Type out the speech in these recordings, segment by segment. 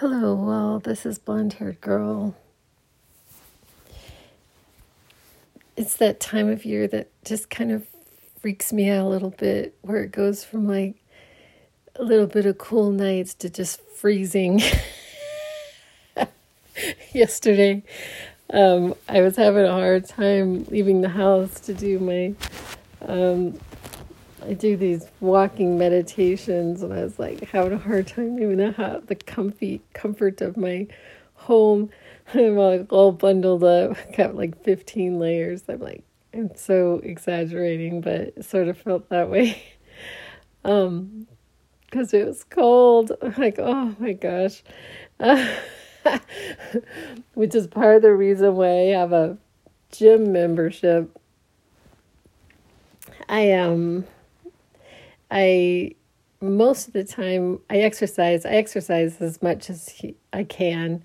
Hello, well, this is Blonde Haired Girl. It's that time of year that just kind of freaks me out a little bit, where it goes from like a little bit of cool nights to just freezing. Yesterday, um, I was having a hard time leaving the house to do my um, I do these walking meditations, and I was like having a hard time even the the comfy comfort of my home. I'm like all bundled up, got like 15 layers. I'm like, I'm so exaggerating, but it sort of felt that way. Um, because it was cold. I'm like, oh my gosh. Uh, which is part of the reason why I have a gym membership. I um I most of the time I exercise. I exercise as much as he, I can,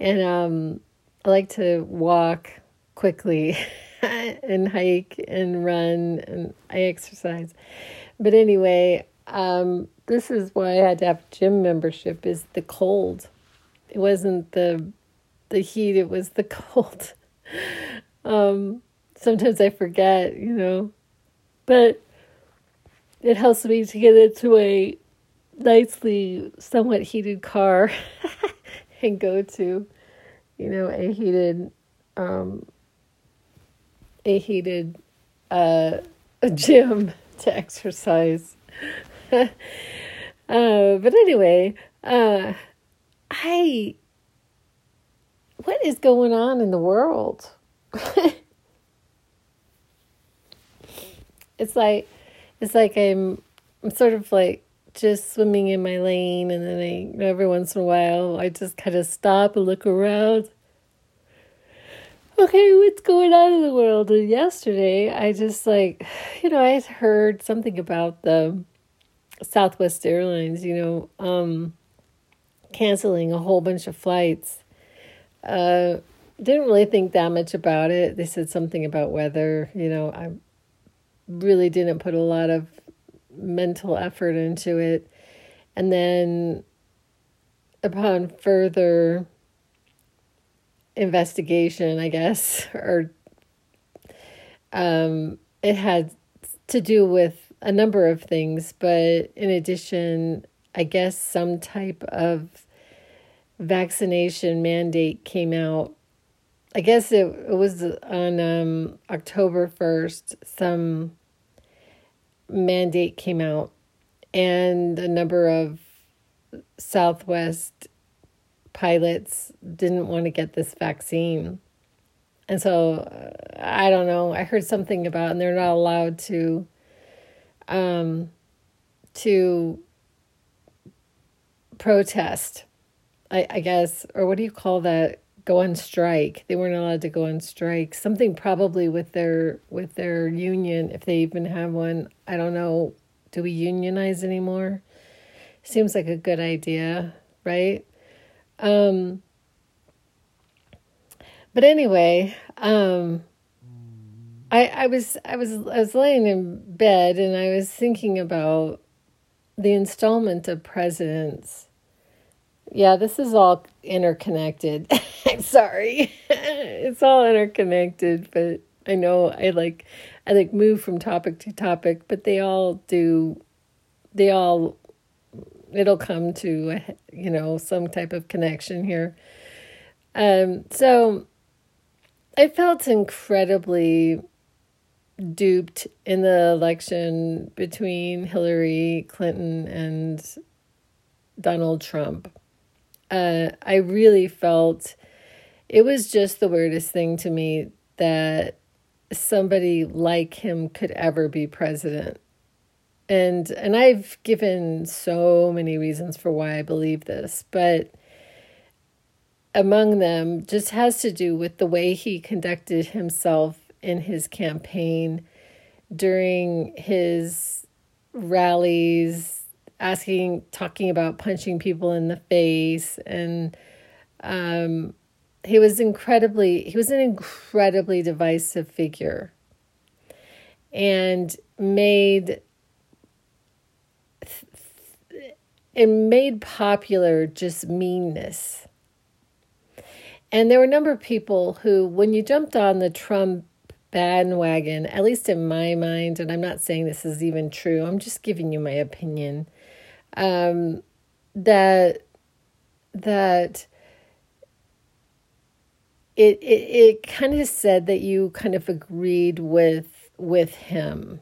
and um, I like to walk quickly and hike and run, and I exercise. But anyway, um, this is why I had to have gym membership. Is the cold? It wasn't the the heat. It was the cold. um, sometimes I forget, you know, but it helps me to get into a nicely somewhat heated car and go to you know a heated um a heated uh a gym to exercise. Uh but anyway uh i what is going on in the world? It's like it's like I'm I'm sort of like just swimming in my lane and then I every once in a while I just kind of stop and look around. Okay, what's going on in the world? And yesterday I just like you know, I heard something about the Southwest Airlines, you know, um canceling a whole bunch of flights. Uh didn't really think that much about it. They said something about weather, you know, I really didn't put a lot of mental effort into it. And then, upon further investigation, I guess, or um, it had to do with a number of things, but in addition, I guess some type of vaccination mandate came out I guess it, it was on um, October 1st, some mandate came out, and a number of Southwest pilots didn't want to get this vaccine. And so uh, I don't know, I heard something about and they're not allowed to um to protest. I I guess or what do you call that? Go on strike. They weren't allowed to go on strike. Something probably with their with their union, if they even have one. I don't know. Do we unionize anymore? Seems like a good idea, right? Um, but anyway, um, I I was I was I was laying in bed and I was thinking about the installment of presidents yeah, this is all interconnected. I'm sorry. it's all interconnected, but I know I like I like move from topic to topic, but they all do they all it'll come to you know some type of connection here. Um so I felt incredibly duped in the election between Hillary Clinton and Donald Trump uh, I really felt it was just the weirdest thing to me that somebody like him could ever be president. And and I've given so many reasons for why I believe this, but among them just has to do with the way he conducted himself in his campaign during his rallies asking, talking about punching people in the face, and um, he was incredibly, he was an incredibly divisive figure, and made it made popular just meanness. And there were a number of people who, when you jumped on the Trump bandwagon, at least in my mind, and I'm not saying this is even true, I'm just giving you my opinion, um, that that it it, it kind of said that you kind of agreed with with him.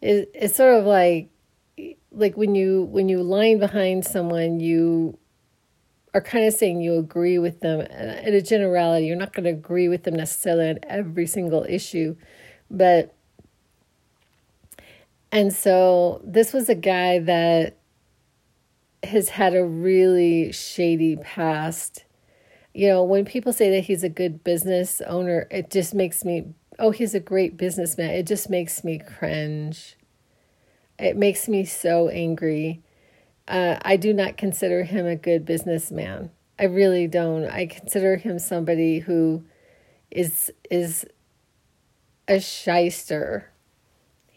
It, it's sort of like like when you when you line behind someone, you are kind of saying you agree with them in a generality. You're not going to agree with them necessarily on every single issue, but and so this was a guy that has had a really shady past. You know, when people say that he's a good business owner, it just makes me, oh, he's a great businessman. It just makes me cringe. It makes me so angry. Uh, I do not consider him a good businessman. I really don't. I consider him somebody who is is a shyster.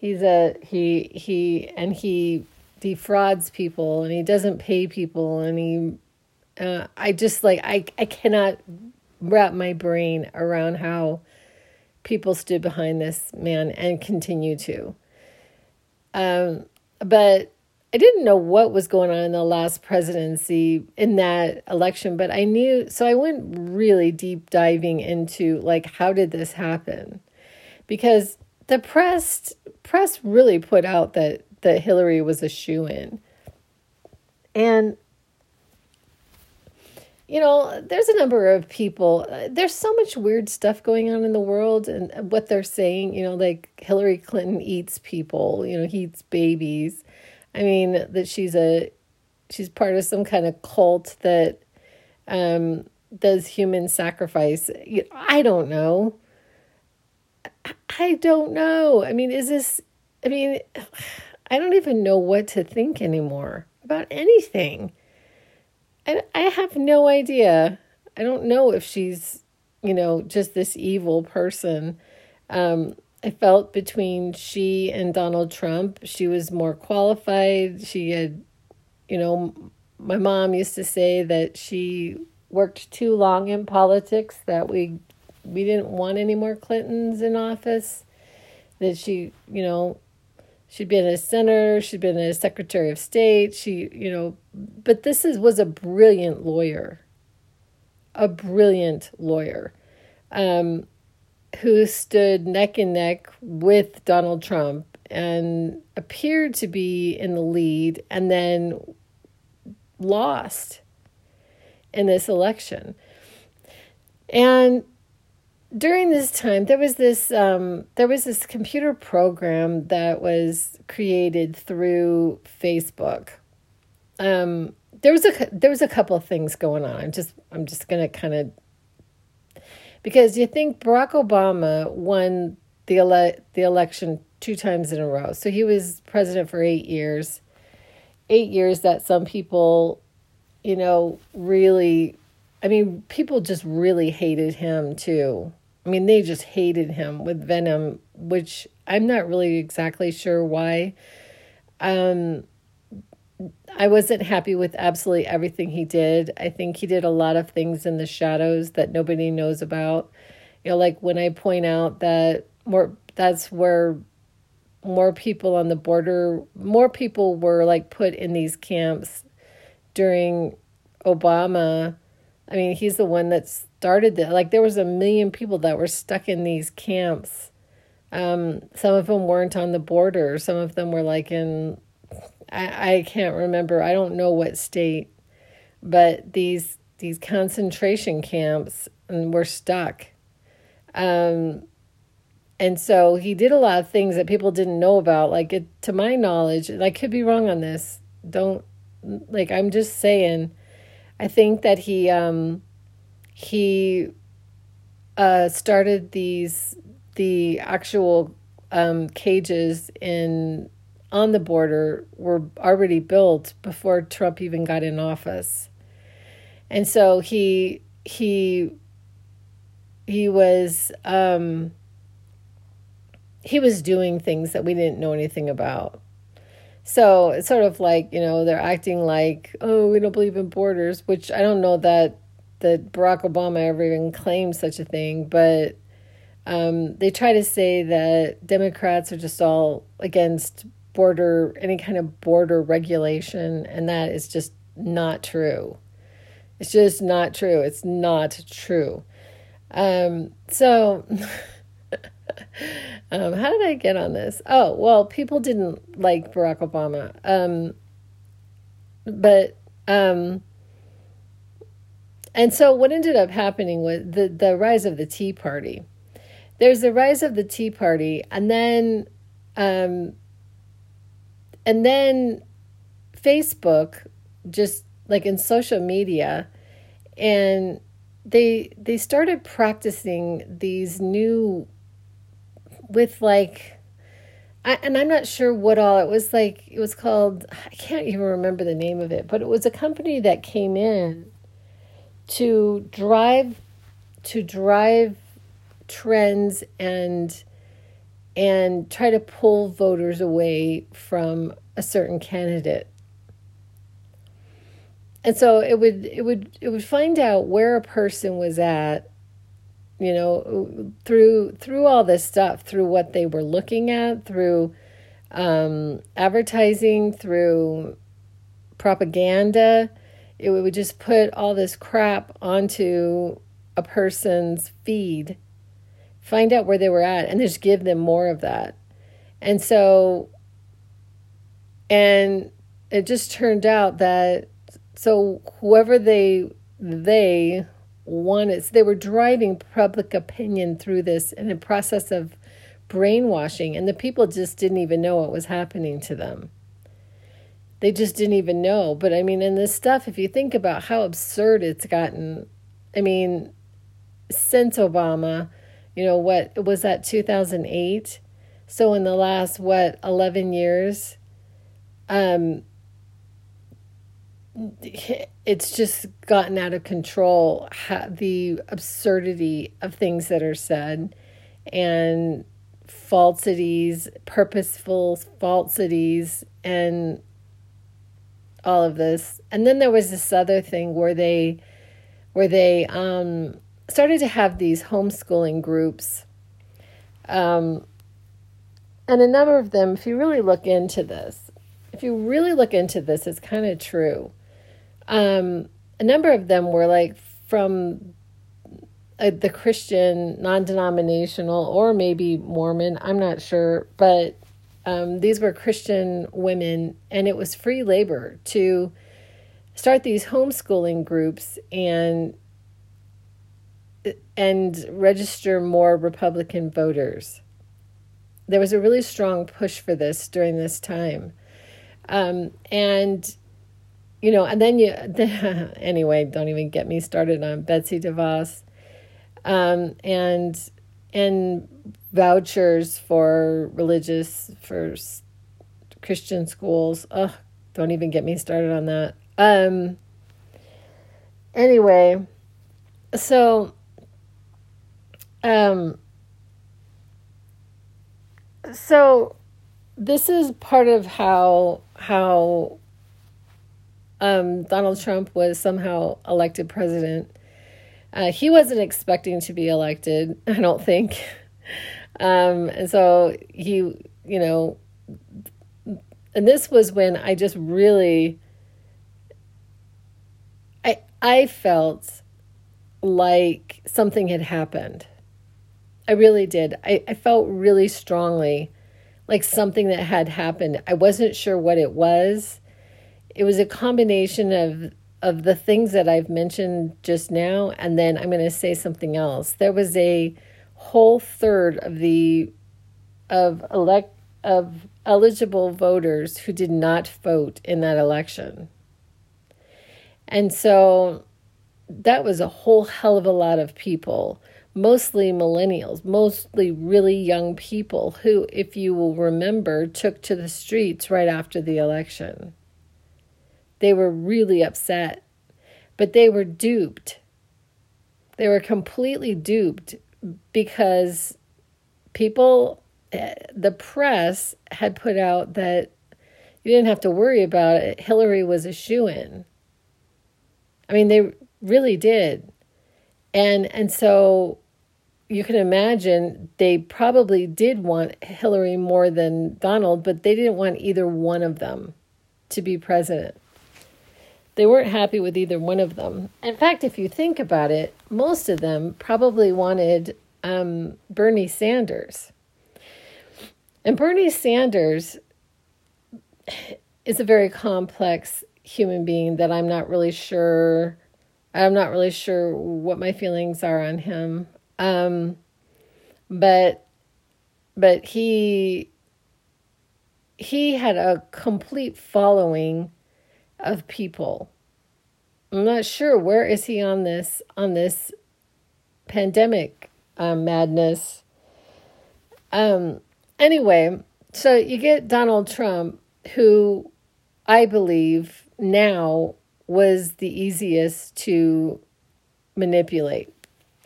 He's a he he and he defrauds people and he doesn't pay people and he uh, I just like I I cannot wrap my brain around how people stood behind this man and continue to. Um, but I didn't know what was going on in the last presidency in that election, but I knew, so I went really deep diving into like, how did this happen? Because the press press really put out that that Hillary was a shoe in. And you know, there's a number of people. There's so much weird stuff going on in the world, and what they're saying, you know, like Hillary Clinton eats people, you know, he eats babies. I mean, that she's a she's part of some kind of cult that um, does human sacrifice. I don't know. I don't know. I mean, is this? I mean, I don't even know what to think anymore about anything. I, I have no idea. I don't know if she's, you know, just this evil person. Um, I felt between she and Donald Trump, she was more qualified. She had, you know, my mom used to say that she worked too long in politics, that we we didn't want any more Clintons in office. That she, you know, she'd been a senator, she'd been a secretary of state, she, you know, but this is was a brilliant lawyer. A brilliant lawyer. Um, who stood neck and neck with Donald Trump and appeared to be in the lead and then lost in this election. And during this time there was this um, there was this computer program that was created through Facebook. Um, there was a there was a couple of things going on. I'm just I'm just gonna kind of because you think Barack Obama won the ele- the election two times in a row, so he was president for eight years. Eight years that some people, you know, really I mean, people just really hated him too. I mean, they just hated him with venom, which I'm not really exactly sure why. Um, I wasn't happy with absolutely everything he did. I think he did a lot of things in the shadows that nobody knows about. You know, like when I point out that more that's where more people on the border, more people were like put in these camps during Obama. I mean, he's the one that's started that. Like there was a million people that were stuck in these camps. Um, some of them weren't on the border. Some of them were like in, I, I can't remember. I don't know what state, but these these concentration camps and were stuck. Um, and so he did a lot of things that people didn't know about. Like it, to my knowledge, and I could be wrong on this. Don't like I'm just saying. I think that he um, he uh, started these the actual um, cages in on the border were already built before Trump even got in office, and so he he he was um, he was doing things that we didn't know anything about. So it's sort of like, you know, they're acting like, oh, we don't believe in borders, which I don't know that that Barack Obama ever even claimed such a thing, but um, they try to say that Democrats are just all against border, any kind of border regulation, and that is just not true. It's just not true. It's not true. Um, so, um, how did I get on this? Oh, well, people didn't like Barack Obama. Um, but, um, and so what ended up happening was the, the rise of the Tea Party. There's the rise of the Tea Party, and then, um, and then Facebook just like in social media and they they started practicing these new with like I, and I'm not sure what all it was like it was called I can't even remember the name of it but it was a company that came in to drive to drive trends and and try to pull voters away from a certain candidate. And so it would it would it would find out where a person was at you know through through all this stuff through what they were looking at through um, advertising through propaganda it would just put all this crap onto a person's feed find out where they were at and just give them more of that and so and it just turned out that so whoever they they wanted, so they were driving public opinion through this in a process of brainwashing, and the people just didn't even know what was happening to them. They just didn't even know. But I mean, in this stuff, if you think about how absurd it's gotten, I mean, since Obama, you know, what was that 2008? So in the last, what, 11 years? Um, it's just gotten out of control the absurdity of things that are said and falsities purposeful falsities and all of this. And then there was this other thing where they where they um, started to have these homeschooling groups. Um, and a number of them if you really look into this if you really look into this it's kind of true. Um, a number of them were like from uh, the Christian, non denominational, or maybe Mormon, I'm not sure, but um, these were Christian women, and it was free labor to start these homeschooling groups and and register more Republican voters. There was a really strong push for this during this time. Um, and you know, and then you, anyway, don't even get me started on Betsy DeVos, um, and and vouchers for religious for Christian schools. Ugh, don't even get me started on that. Um. Anyway, so, um, so this is part of how how um, Donald Trump was somehow elected president. Uh, he wasn't expecting to be elected, I don't think. Um, and so he, you know, and this was when I just really, I I felt like something had happened. I really did. I, I felt really strongly like something that had happened. I wasn't sure what it was it was a combination of of the things that I've mentioned just now, and then I'm going to say something else. There was a whole third of the of elect of eligible voters who did not vote in that election. And so that was a whole hell of a lot of people, mostly millennials, mostly really young people who, if you will remember, took to the streets right after the election. They were really upset, but they were duped. They were completely duped because people, eh, the press had put out that, you didn't have to worry about it. Hillary was a shoe in. I mean, they really did. And and so you can imagine they probably did want Hillary more than Donald, but they didn't want either one of them to be president. They weren't happy with either one of them. In fact, if you think about it, most of them probably wanted um, Bernie Sanders. And Bernie Sanders is a very complex human being that I'm not really sure. I'm not really sure what my feelings are on him. Um, but but he he had a complete following of people. I'm not sure where is he on this on this pandemic um, madness. Um. Anyway, so you get Donald Trump, who I believe now was the easiest to manipulate.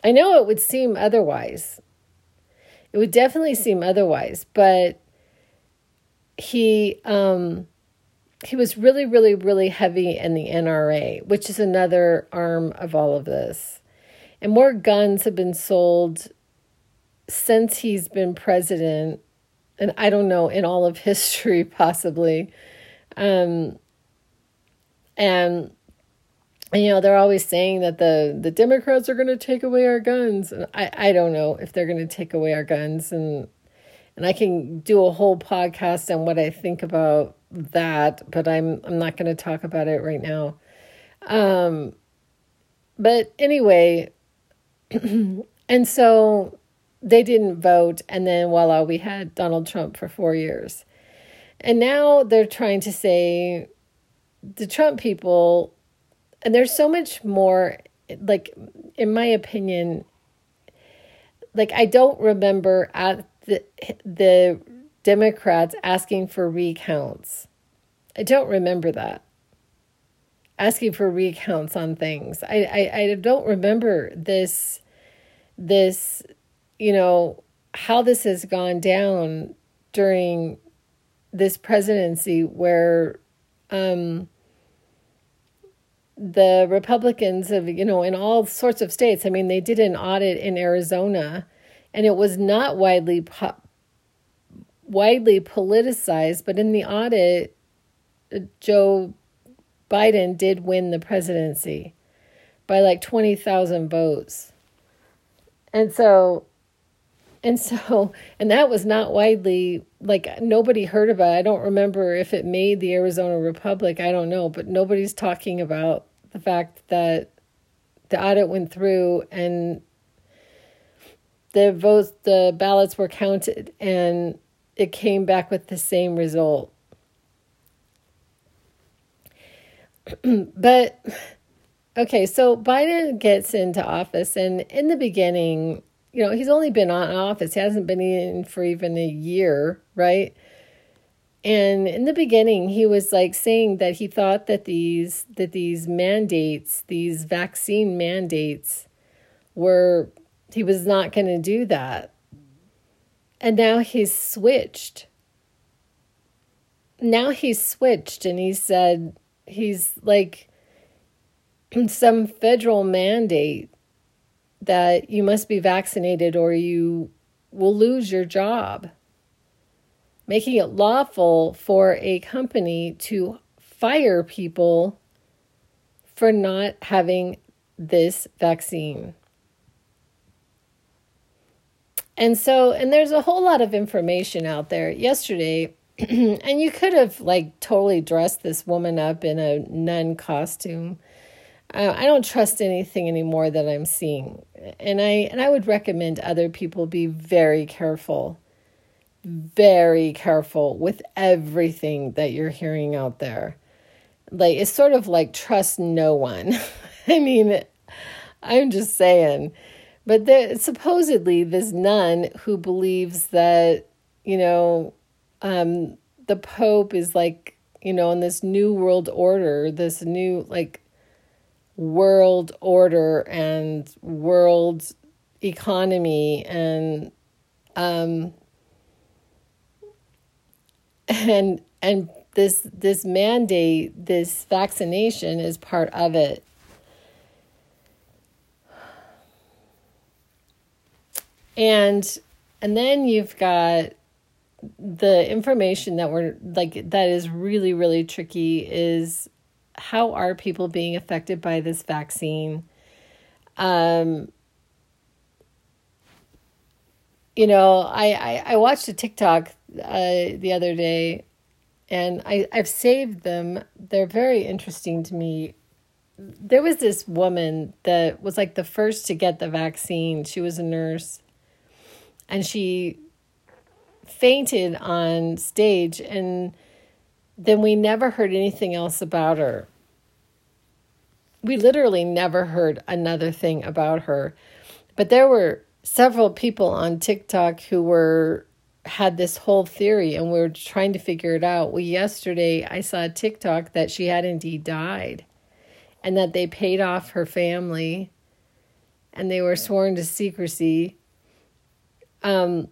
I know it would seem otherwise. It would definitely seem otherwise, but he um he was really really really heavy in the NRA, which is another arm of all of this. And more guns have been sold since he's been president and I don't know in all of history possibly. Um and you know they're always saying that the the democrats are going to take away our guns and i i don't know if they're going to take away our guns and and i can do a whole podcast on what i think about that but i'm i'm not going to talk about it right now. Um but anyway and so they didn't vote and then voila we had donald trump for four years. And now they're trying to say the trump people and there's so much more like in my opinion like i don't remember at the the democrats asking for recounts i don't remember that asking for recounts on things i i, I don't remember this this you know how this has gone down during this presidency where um the Republicans have, you know, in all sorts of states. I mean, they did an audit in Arizona, and it was not widely po- widely politicized. But in the audit, Joe Biden did win the presidency by like twenty thousand votes, and so, and so, and that was not widely like nobody heard about. It. I don't remember if it made the Arizona Republic. I don't know, but nobody's talking about the fact that the audit went through and the votes, the ballots were counted, and it came back with the same result. but okay, so Biden gets into office, and in the beginning, you know, he's only been on office. He hasn't been in for even a year, right? And in the beginning, he was like saying that he thought that these that these mandates, these vaccine mandates, were he was not going to do that. And now he's switched. Now he's switched and he said he's like some federal mandate that you must be vaccinated or you will lose your job making it lawful for a company to fire people for not having this vaccine. And so, and there's a whole lot of information out there. Yesterday, and you could have like totally dressed this woman up in a nun costume. I don't trust anything anymore that I'm seeing, and I and I would recommend other people be very careful very careful with everything that you're hearing out there. Like, it's sort of like trust no one. I mean, I'm just saying. But supposedly, this nun who believes that, you know, um, the Pope is like, you know, in this new world order, this new, like, world order and world economy and um and and this this mandate, this vaccination is part of it. And and then you've got the information that we're like that is really really tricky is how are people being affected by this vaccine? Um you know i i, I watched a tiktok uh, the other day and i i've saved them. They're very interesting to me. There was this woman that was like the first to get the vaccine. She was a nurse and she fainted on stage and then we never heard anything else about her. We literally never heard another thing about her. But there were several people on TikTok who were had this whole theory and we were trying to figure it out. Well, yesterday I saw a TikTok that she had indeed died and that they paid off her family and they were sworn to secrecy. Um,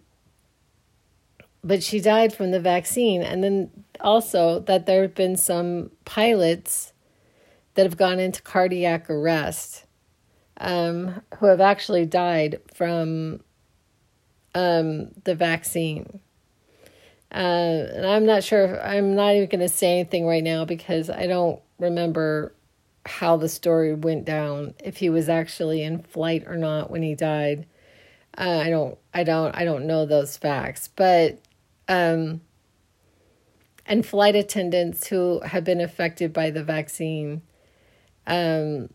but she died from the vaccine. And then also that there have been some pilots that have gone into cardiac arrest um, who have actually died from um, the vaccine. Uh, and I'm not sure, I'm not even going to say anything right now because I don't remember how the story went down, if he was actually in flight or not when he died. Uh, I don't, I don't, I don't know those facts, but um, and flight attendants who have been affected by the vaccine. Um,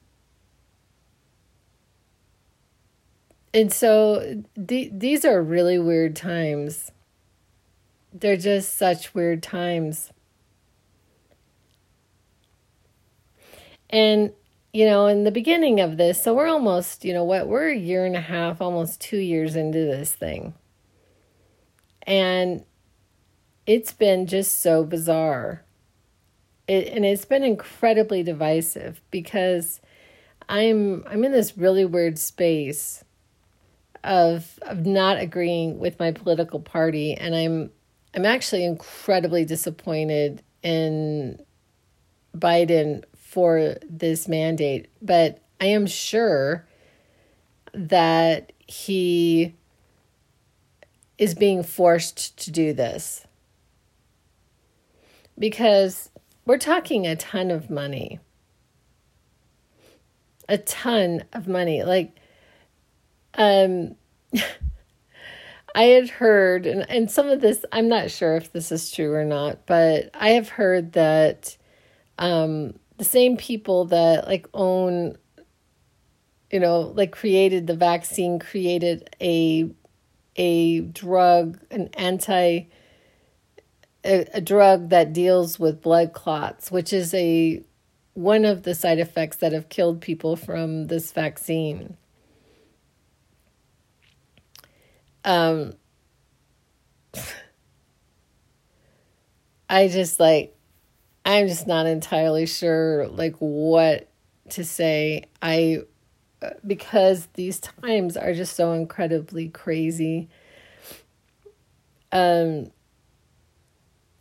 and so th- these are really weird times. They're just such weird times. And, you know, in the beginning of this, so we're almost, you know what, we're a year and a half, almost two years into this thing. And it's been just so bizarre. It, and it's been incredibly divisive because I'm I'm in this really weird space of of not agreeing with my political party and I'm I'm actually incredibly disappointed in Biden for this mandate, but I am sure that he is being forced to do this because we're talking a ton of money. A ton of money. Like, um, I had heard, and, and some of this, I'm not sure if this is true or not, but I have heard that um, the same people that like own, you know, like created the vaccine, created a a drug, an anti a, a drug that deals with blood clots, which is a one of the side effects that have killed people from this vaccine. Um, I just like, I'm just not entirely sure like what to say. I, uh, because these times are just so incredibly crazy. Um,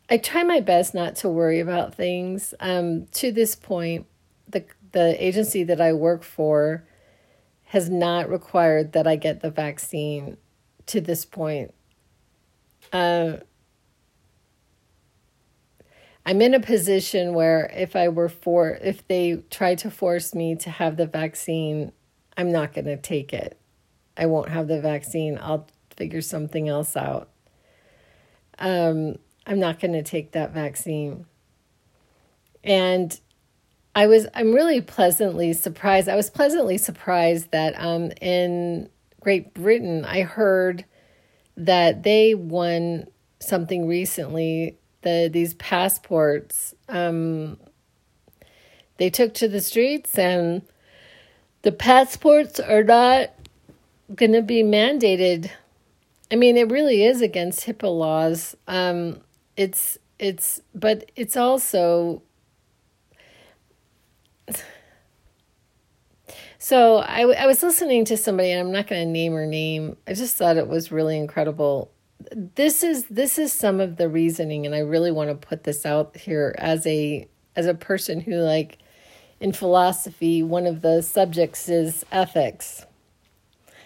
I try my best not to worry about things. Um, to this point, the the agency that I work for has not required that I get the vaccine. To this point, uh, I'm in a position where if I were for if they tried to force me to have the vaccine, I'm not going to take it. I won't have the vaccine. I'll figure something else out. Um, I'm not going to take that vaccine. And I was I'm really pleasantly surprised. I was pleasantly surprised that um, in Great Britain I heard that they won something recently. The these passports um, they took to the streets and the passports are not going to be mandated. I mean, it really is against HIPAA laws. Um, it's it's but it's also so I, I was listening to somebody and i'm not going to name her name i just thought it was really incredible this is this is some of the reasoning and I really want to put this out here as a as a person who like in philosophy one of the subjects is ethics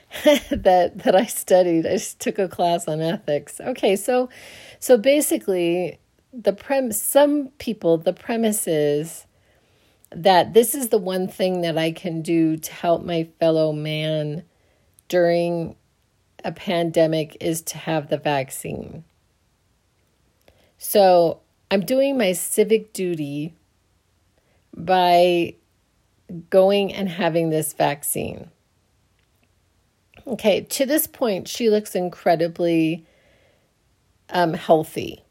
that that I studied. I just took a class on ethics. Okay, so so basically the prem some people the premise is that this is the one thing that I can do to help my fellow man during a pandemic is to have the vaccine. So I'm doing my civic duty by going and having this vaccine. Okay, to this point, she looks incredibly um, healthy.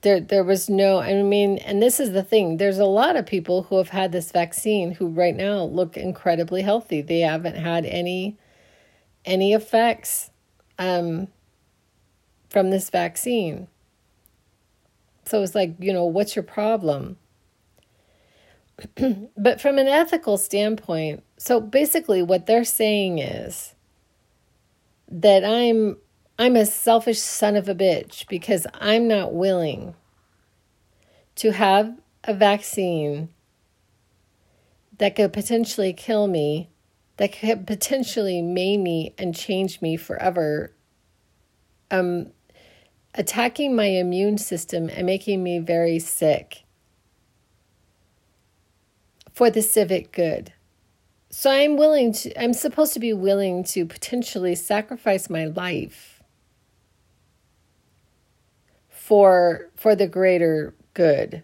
There, there was no, I mean, and this is the thing. There's a lot of people who have had this vaccine who right now look incredibly healthy. They haven't had any, any effects, um, from this vaccine. So it's like, you know, what's your problem? but from an ethical standpoint, so basically what they're saying is that I'm I'm a selfish son of a bitch because I'm not willing to have a vaccine that could potentially kill me, that could potentially maim me and change me forever. Um attacking my immune system and making me very sick for the civic good. So I'm willing to, I'm supposed to be willing to potentially sacrifice my life for, for the greater good.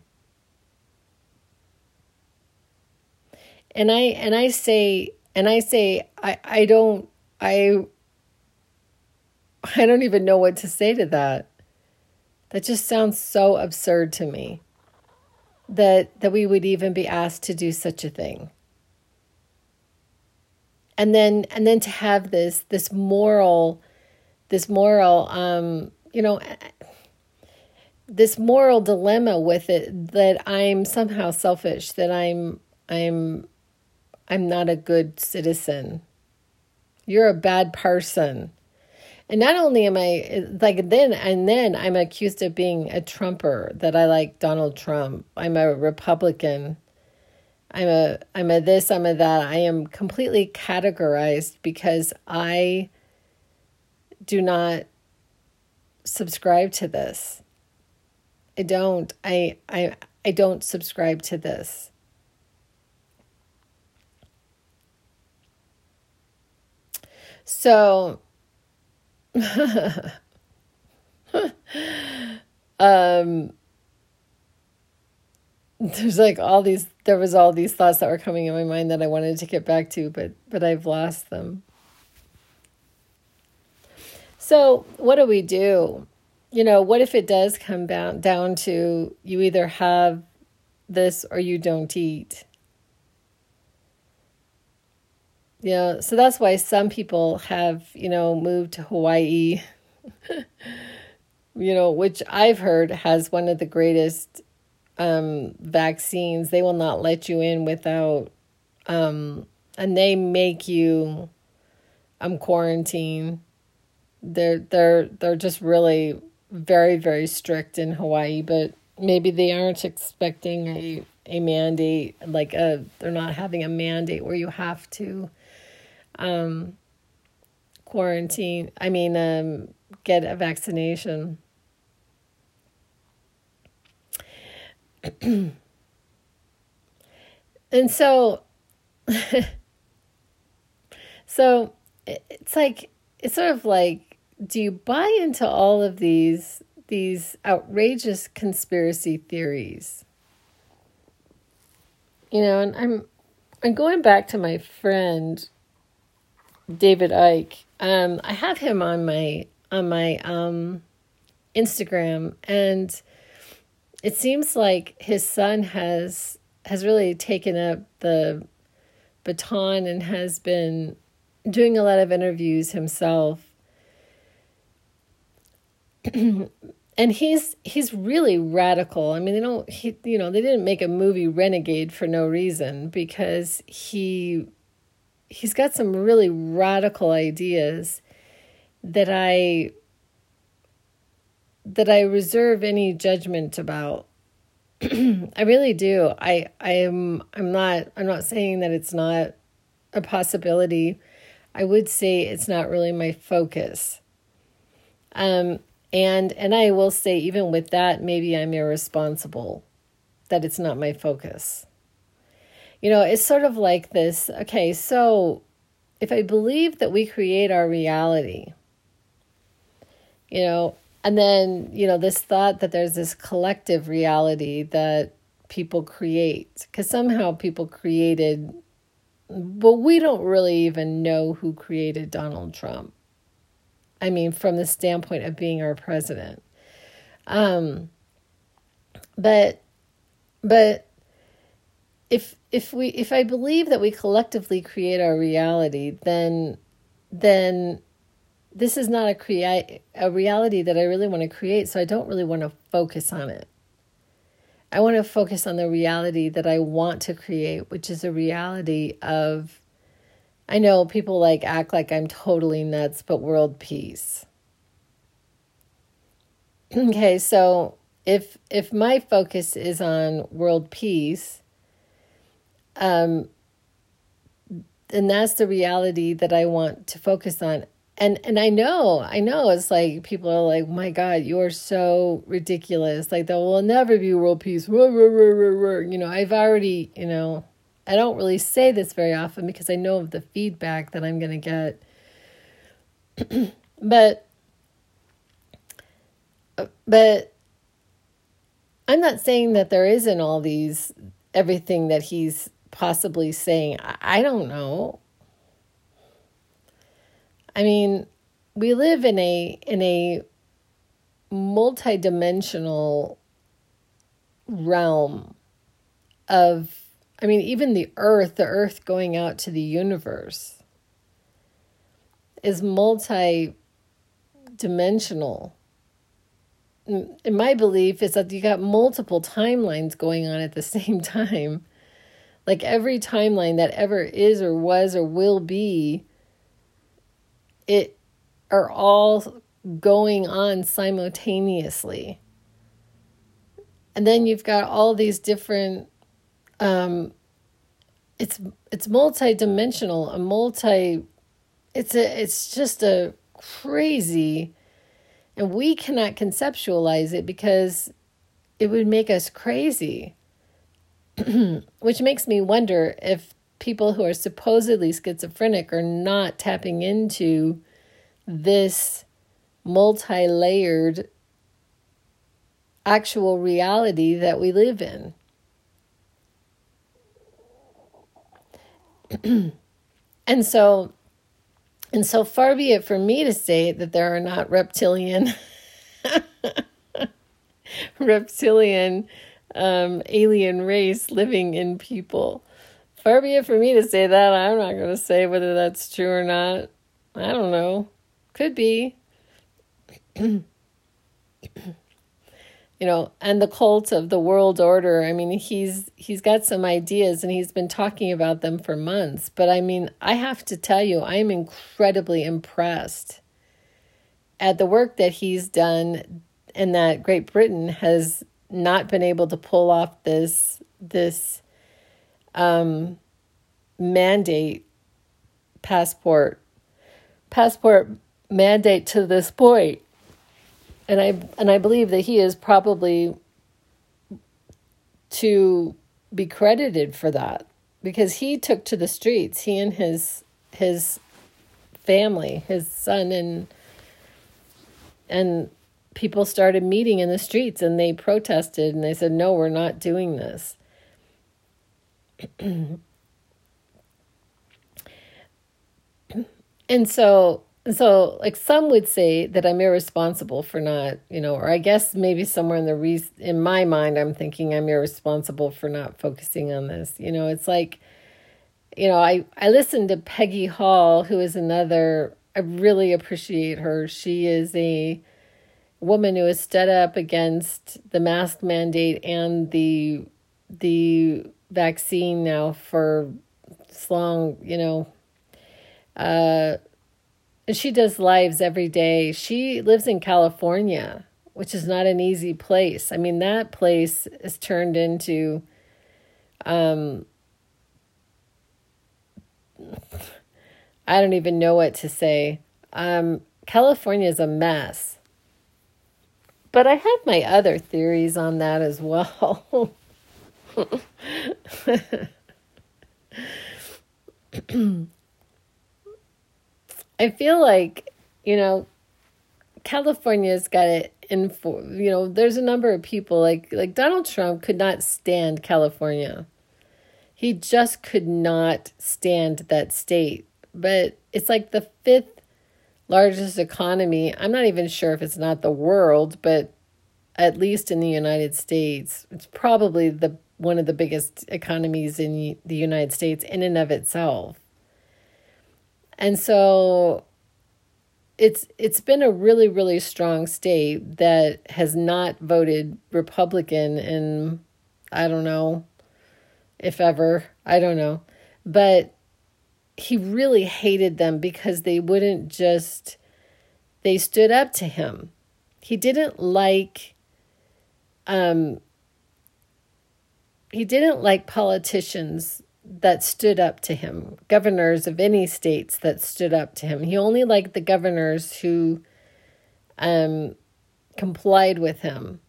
And I, and I say, and I say, I, I don't, I, I don't even know what to say to that. That just sounds so absurd to me that that we would even be asked to do such a thing and then and then to have this this moral this moral um you know this moral dilemma with it that i'm somehow selfish that i'm i'm i'm not a good citizen you're a bad person and not only am i like then and then i'm accused of being a trumper that i like donald trump i'm a republican I'm a I'm a this, I'm a that. I am completely categorized because I do not subscribe to this. I don't. I I I don't subscribe to this. So um there's like all these there was all these thoughts that were coming in my mind that I wanted to get back to but but I've lost them. So, what do we do? You know, what if it does come down down to you either have this or you don't eat? Yeah, so that's why some people have, you know, moved to Hawaii. you know, which I've heard has one of the greatest um, vaccines, they will not let you in without, um, and they make you um, quarantine. They're they're they're just really very very strict in Hawaii, but maybe they aren't expecting a a mandate like a they're not having a mandate where you have to um quarantine i mean um get a vaccination. And so so it's like it's sort of like do you buy into all of these these outrageous conspiracy theories? You know and i'm i'm going back to my friend david Icke. um i have him on my on my um instagram and it seems like his son has has really taken up the baton and has been doing a lot of interviews himself. and he's he's really radical. I mean, they don't he you know, they didn't make a movie Renegade for no reason because he he's got some really radical ideas that I that I reserve any judgment about. I really do. I I am I'm not I'm not saying that it's not a possibility. I would say it's not really my focus. Um and and I will say even with that maybe I'm irresponsible that it's not my focus. You know, it's sort of like this, okay, so if I believe that we create our reality, you know, and then, you know, this thought that there's this collective reality that people create, because somehow people created, but we don't really even know who created Donald Trump. I mean, from the standpoint of being our president. Um, but, but if if we if I believe that we collectively create our reality, then then this is not a create a reality that I really want to create, so I don't really want to focus on it. I want to focus on the reality that I want to create, which is a reality of I know people like act like I'm totally nuts, but world peace. okay, so if if my focus is on world peace, um and that's the reality that I want to focus on and and I know, I know it's like people are like, my God, you are so ridiculous. Like there will never be world peace. You know, I've already, you know, I don't really say this very often because I know of the feedback that I'm gonna get. but but I'm not saying that there isn't all these everything that he's possibly saying. I, don't know. I mean, we live in a in a multidimensional realm of I mean, even the earth, the earth going out to the universe is multi dimensional. In my belief is that you got multiple timelines going on at the same time. Like every timeline that ever is or was or will be it are all going on simultaneously. And then you've got all these different um it's it's multi-dimensional, a multi it's a it's just a crazy and we cannot conceptualize it because it would make us crazy. Which makes me wonder if people who are supposedly schizophrenic are not tapping into this multi layered actual reality that we live in. and so and so far be it for me to say that there are not reptilian reptilian um, alien race living in people Far be it for me to say that. I'm not going to say whether that's true or not. I don't know. Could be. you know, and the cult of the world order. I mean, he's he's got some ideas and he's been talking about them for months. But I mean, I have to tell you, I am incredibly impressed at the work that he's done and that Great Britain has not been able to pull off this this um, mandate passport passport mandate to this point and i and i believe that he is probably to be credited for that because he took to the streets he and his his family his son and and people started meeting in the streets and they protested and they said no we're not doing this. And so so like some would say that i'm irresponsible for not you know or i guess maybe somewhere in the re- in my mind i'm thinking i'm irresponsible for not focusing on this. You know it's like you know i i listened to peggy hall who is another i really appreciate her. She is a woman who has stood up against the mask mandate and the the vaccine now for this long, you know. Uh, she does lives every day. She lives in California, which is not an easy place. I mean, that place is turned into um I don't even know what to say. Um California is a mess. But I have my other theories on that as well. I feel like, you know, California's got it in for, you know, there's a number of people like like Donald Trump could not stand California. He just could not stand that state. But it's like the fifth largest economy. I'm not even sure if it's not the world, but at least in the United States, it's probably the one of the biggest economies in the United States in and of itself. And so it's it's been a really really strong state that has not voted Republican in I don't know if ever, I don't know. But he really hated them because they wouldn't just they stood up to him. He didn't like um he didn't like politicians that stood up to him, governors of any states that stood up to him. He only liked the governors who um, complied with him.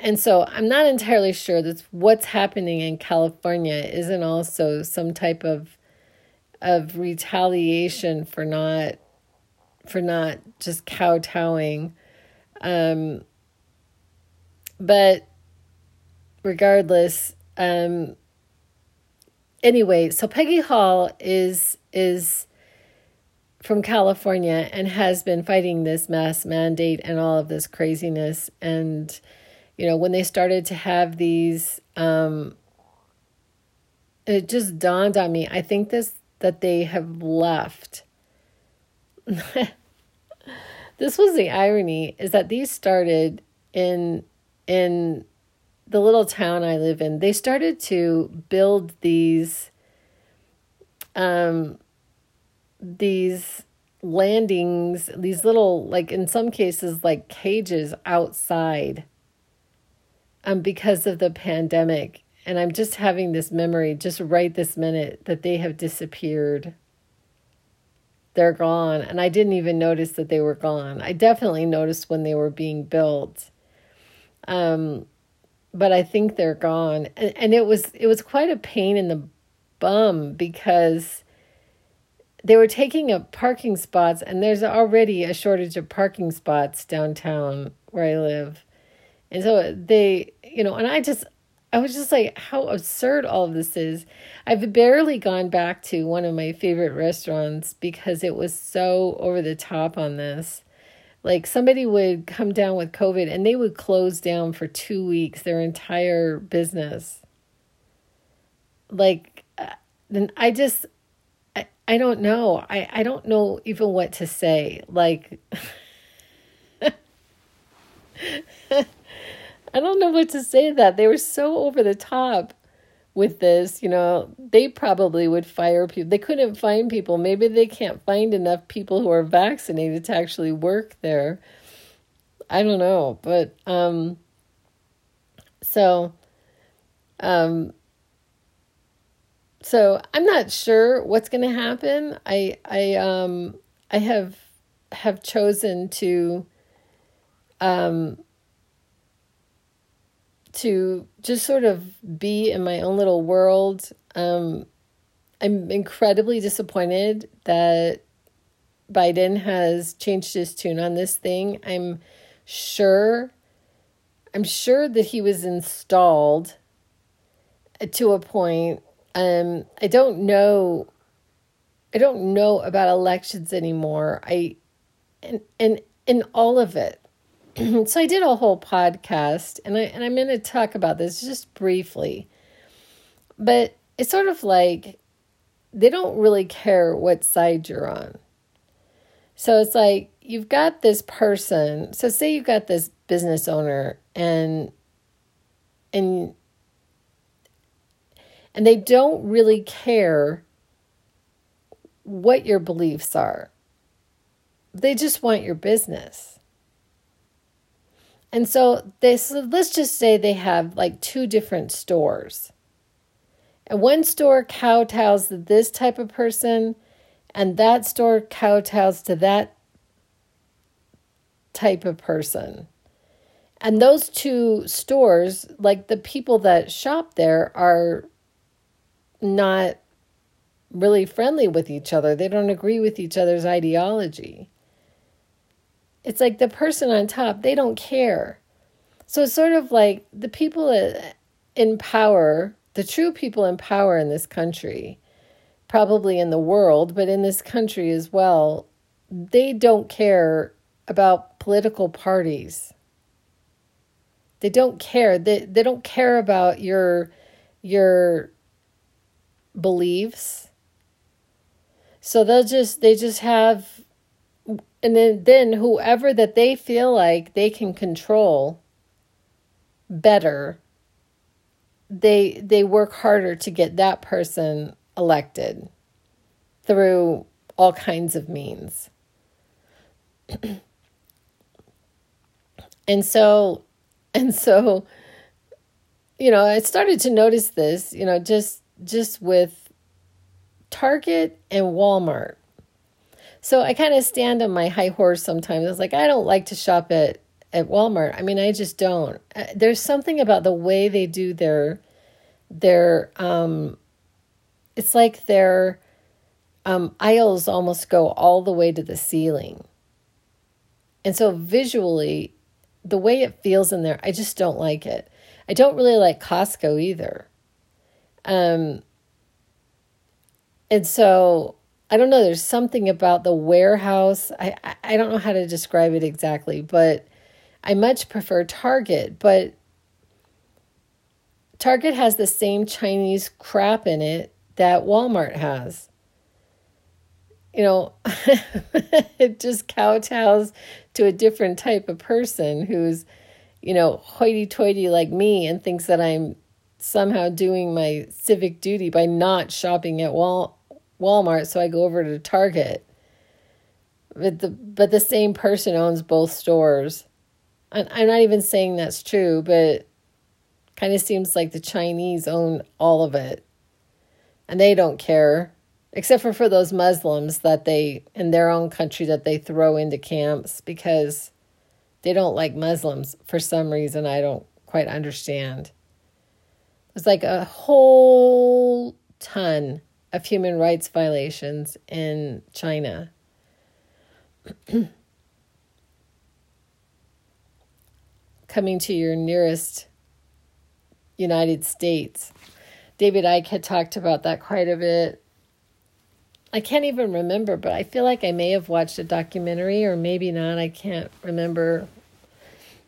And so I'm not entirely sure that what's happening in California isn't also some type of of retaliation for not for not just kowtowing. Um, but regardless, um, anyway, so Peggy Hall is is from California and has been fighting this mask mandate and all of this craziness. And you know, when they started to have these, um, it just dawned on me. I think this that they have left. this was the irony is that these started in in the little town I live in, they started to build these um these landings, these little like in some cases like cages outside um because of the pandemic. And I'm just having this memory just right this minute that they have disappeared. They're gone. And I didn't even notice that they were gone. I definitely noticed when they were being built. Um, but I think they're gone. And, and it was it was quite a pain in the bum because they were taking up parking spots and there's already a shortage of parking spots downtown where I live. And so they, you know, and I just I was just like how absurd all of this is. I've barely gone back to one of my favorite restaurants because it was so over the top on this. Like somebody would come down with COVID and they would close down for two weeks their entire business. Like, uh, then I just, I, I don't know. I, I don't know even what to say. Like, I don't know what to say to that. They were so over the top with this, you know, they probably would fire people. They couldn't find people. Maybe they can't find enough people who are vaccinated to actually work there. I don't know, but um so um so I'm not sure what's going to happen. I I um I have have chosen to um to just sort of be in my own little world. Um, I'm incredibly disappointed that Biden has changed his tune on this thing. I'm sure I'm sure that he was installed to a point. Um, I don't know I don't know about elections anymore. I and and in all of it. so I did a whole podcast and I and I'm going to talk about this just briefly. But it's sort of like they don't really care what side you're on. So it's like you've got this person. So say you've got this business owner and and and they don't really care what your beliefs are. They just want your business And so they so let's just say they have like two different stores. And one store kowtows to this type of person, and that store kowtows to that type of person. And those two stores, like the people that shop there, are not really friendly with each other. They don't agree with each other's ideology. It's like the person on top, they don't care. So it's sort of like the people in power, the true people in power in this country, probably in the world, but in this country as well, they don't care about political parties. They don't care. They they don't care about your your beliefs. So they'll just they just have and then then whoever that they feel like they can control better they they work harder to get that person elected through all kinds of means. and so and so you know, I started to notice this, you know, just just with Target and Walmart. So I kind of stand on my high horse sometimes. It's like I don't like to shop at at Walmart. I mean, I just don't. Uh, there's something about the way they do their their um it's like their um aisles almost go all the way to the ceiling. And so visually the way it feels in there, I just don't like it. I don't really like Costco either. Um, and so I don't know, there's something about the warehouse. I, I, don't know how to describe it exactly, but I much prefer Target. But Target has the same Chinese crap in it that Walmart has. You know, it just kowtows to a different type of person who's, you know, hoity toity like me and thinks that I'm somehow doing my civic duty by not shopping at Wal- Walmart, so I go over to Target. But the but the same person owns both stores. And I'm not even saying that's true, but kind of seems like the Chinese own all of it. And they don't care except for for those Muslims that they in their own country that they throw into camps because they don't like Muslims for some reason I don't quite understand. There's like a whole ton of human rights violations in China. Coming to your nearest United States. David Icke had talked about that quite a bit I can't even remember, but I feel like I may have watched a documentary or maybe not. I can't remember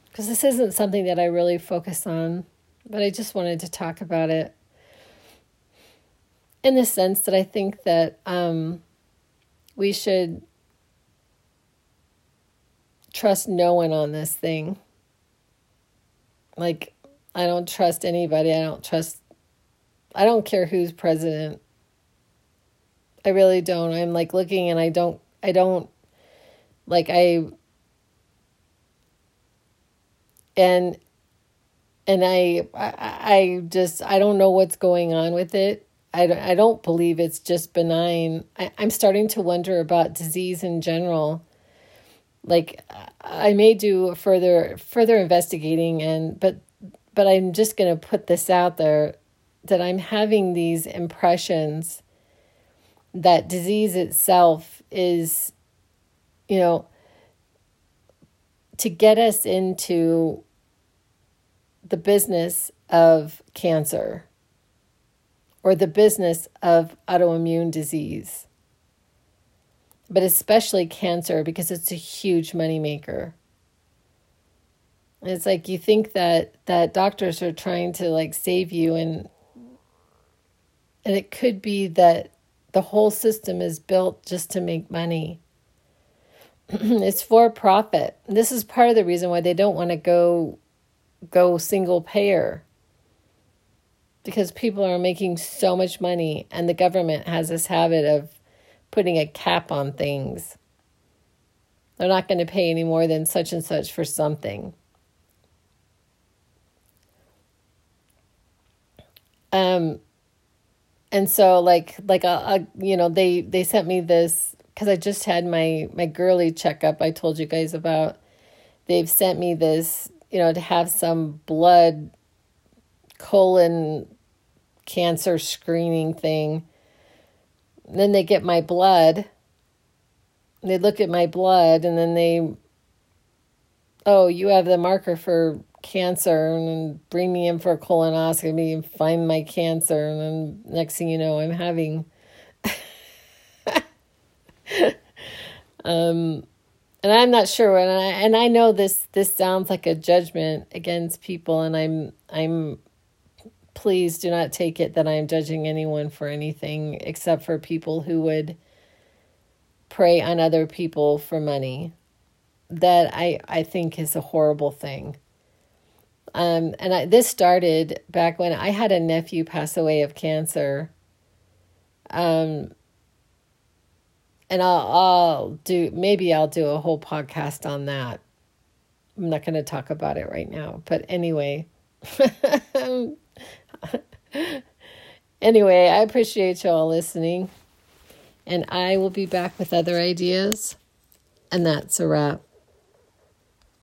because this isn't something that I really focus on, but I just wanted to talk about it in the sense that I think that um, we should trust no one on this thing. Like, I don't trust anybody. I don't trust, I don't care who's president. I really don't. I'm like looking and I don't I don't like I and and I, I I just I don't know what's going on with it. I I don't believe it's just benign. I, I'm starting to wonder about disease in general. Like I may do further further investigating and but but I'm just going to put this out there that I'm having these impressions that disease itself is, you know, to get us into the business of cancer or the business of autoimmune disease, but especially cancer because it's a huge moneymaker. It's like you think that that doctors are trying to like save you and and it could be that the whole system is built just to make money. it's for profit. This is part of the reason why they don't want to go go single payer because people are making so much money and the government has this habit of putting a cap on things. They're not going to pay any more than such and such for something. Um, and so like like a, a you know they they sent me this because I just had my my girly checkup I told you guys about. They've sent me this you know to have some blood colon cancer screening thing. And then they get my blood. They look at my blood and then they oh, you have the marker for cancer and bring me in for a colonoscopy and find my cancer and then next thing you know I'm having um and I'm not sure and I and I know this this sounds like a judgment against people and I'm I'm please do not take it that I'm judging anyone for anything except for people who would prey on other people for money. That I, I think is a horrible thing. Um, and I, this started back when I had a nephew pass away of cancer. Um, and I'll, I'll do, maybe I'll do a whole podcast on that. I'm not going to talk about it right now. But anyway, anyway, I appreciate you all listening. And I will be back with other ideas. And that's a wrap.